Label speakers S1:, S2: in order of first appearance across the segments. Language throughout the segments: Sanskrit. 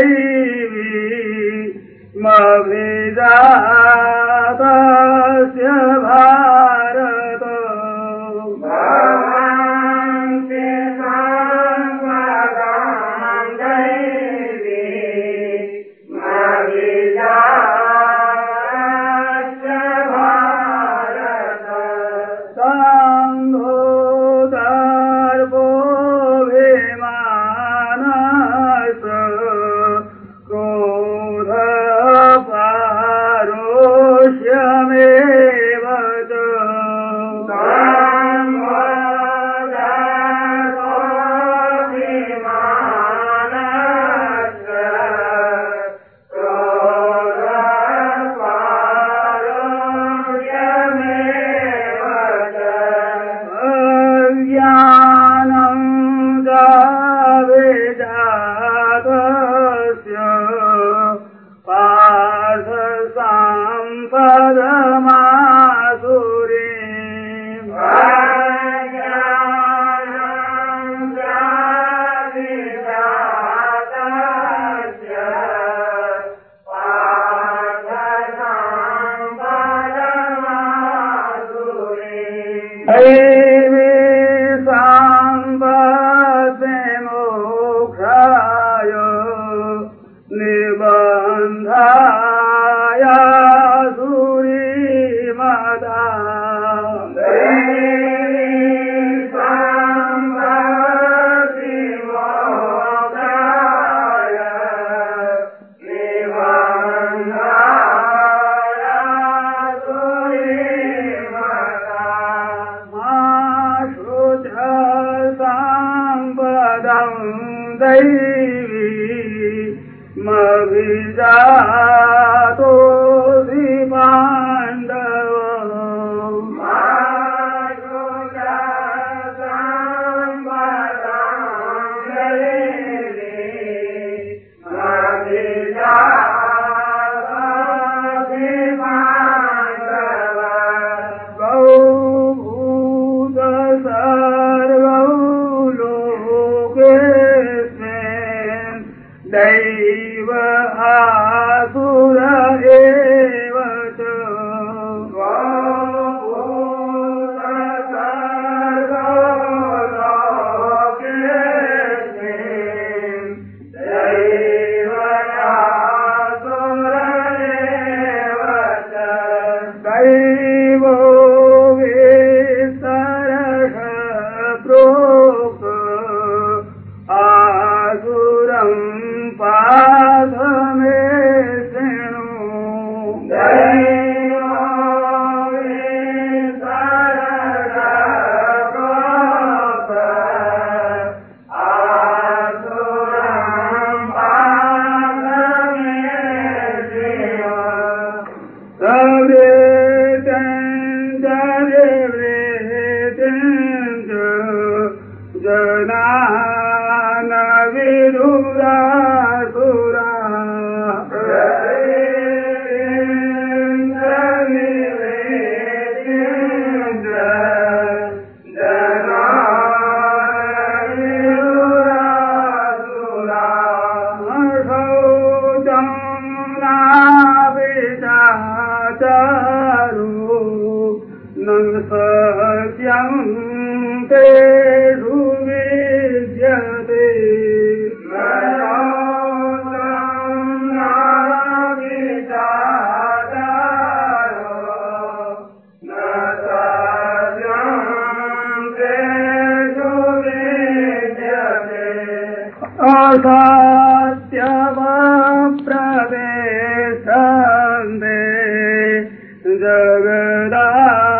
S1: عليه आए أبدا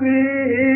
S1: be.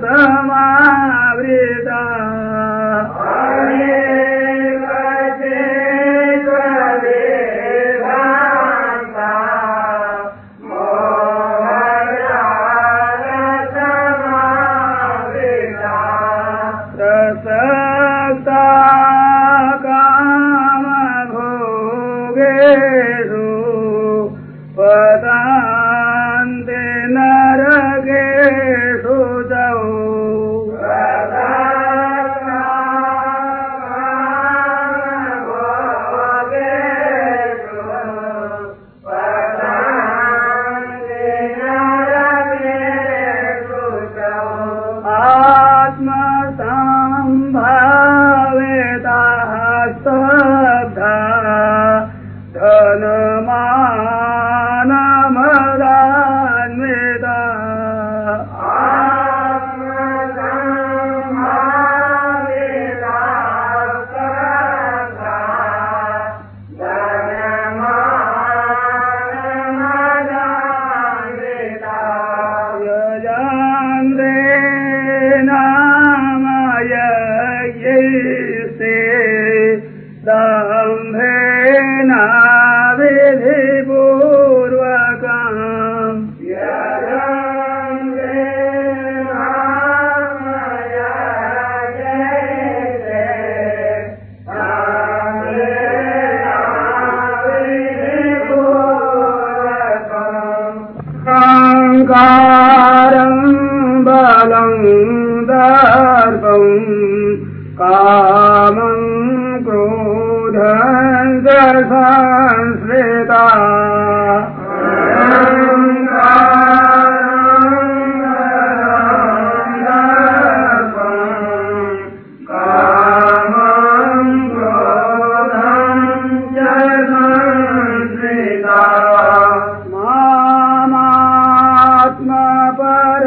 S1: فما आत्मसम्भावेताः ಅಪಾರ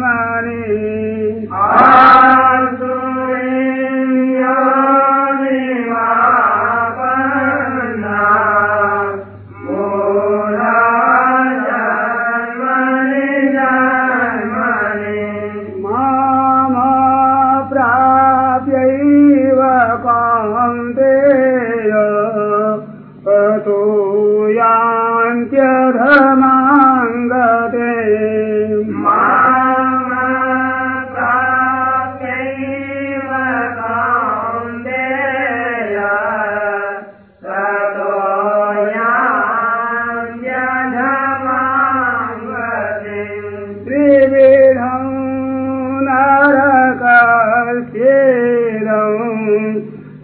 S1: मारे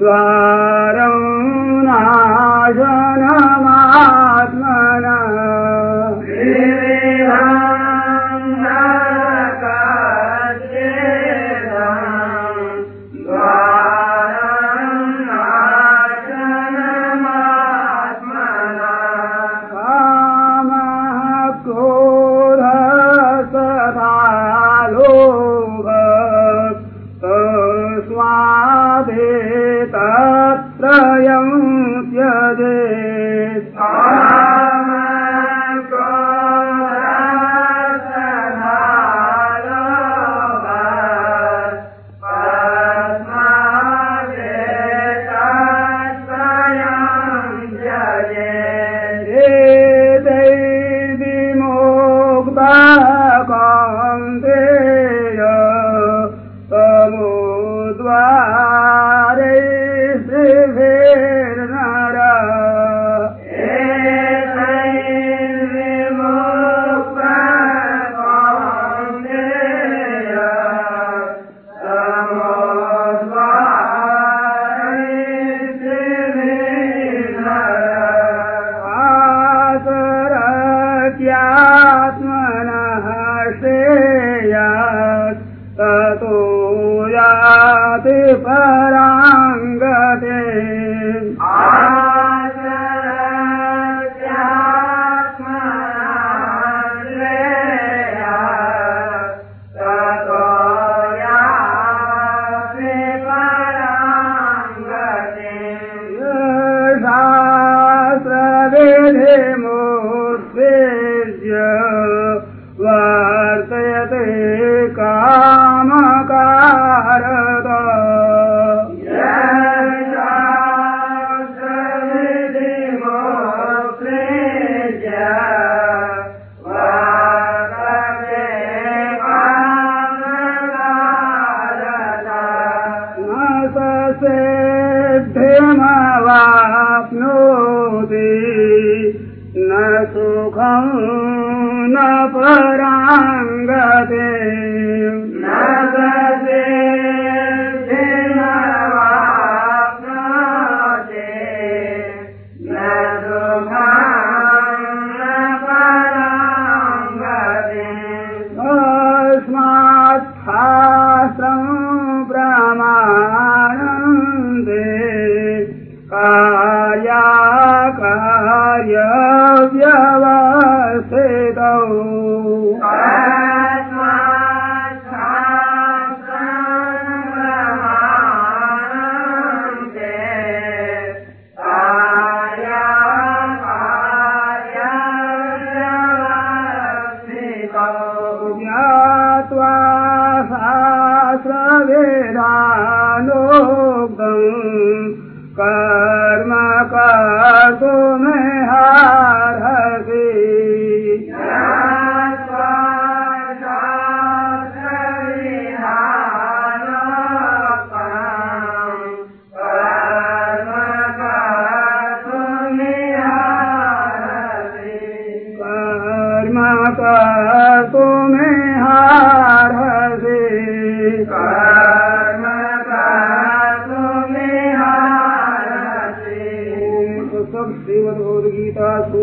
S1: स्वर नाशनमात्मना यात्मनः श्रेयात् ततो याति परा से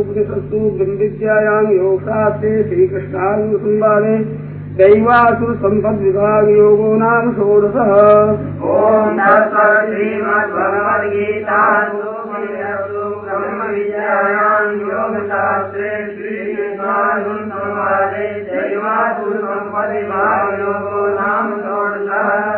S2: सूपनिषत्सु ब्रह्मविद्यायां योगशास्त्रे श्रीकृष्णार्जुनसंवादे दैवासु सम्पद्विभागयोगो नाम षोडशः।
S1: ॐ सम्पदिभागयोगो नाम षोडशः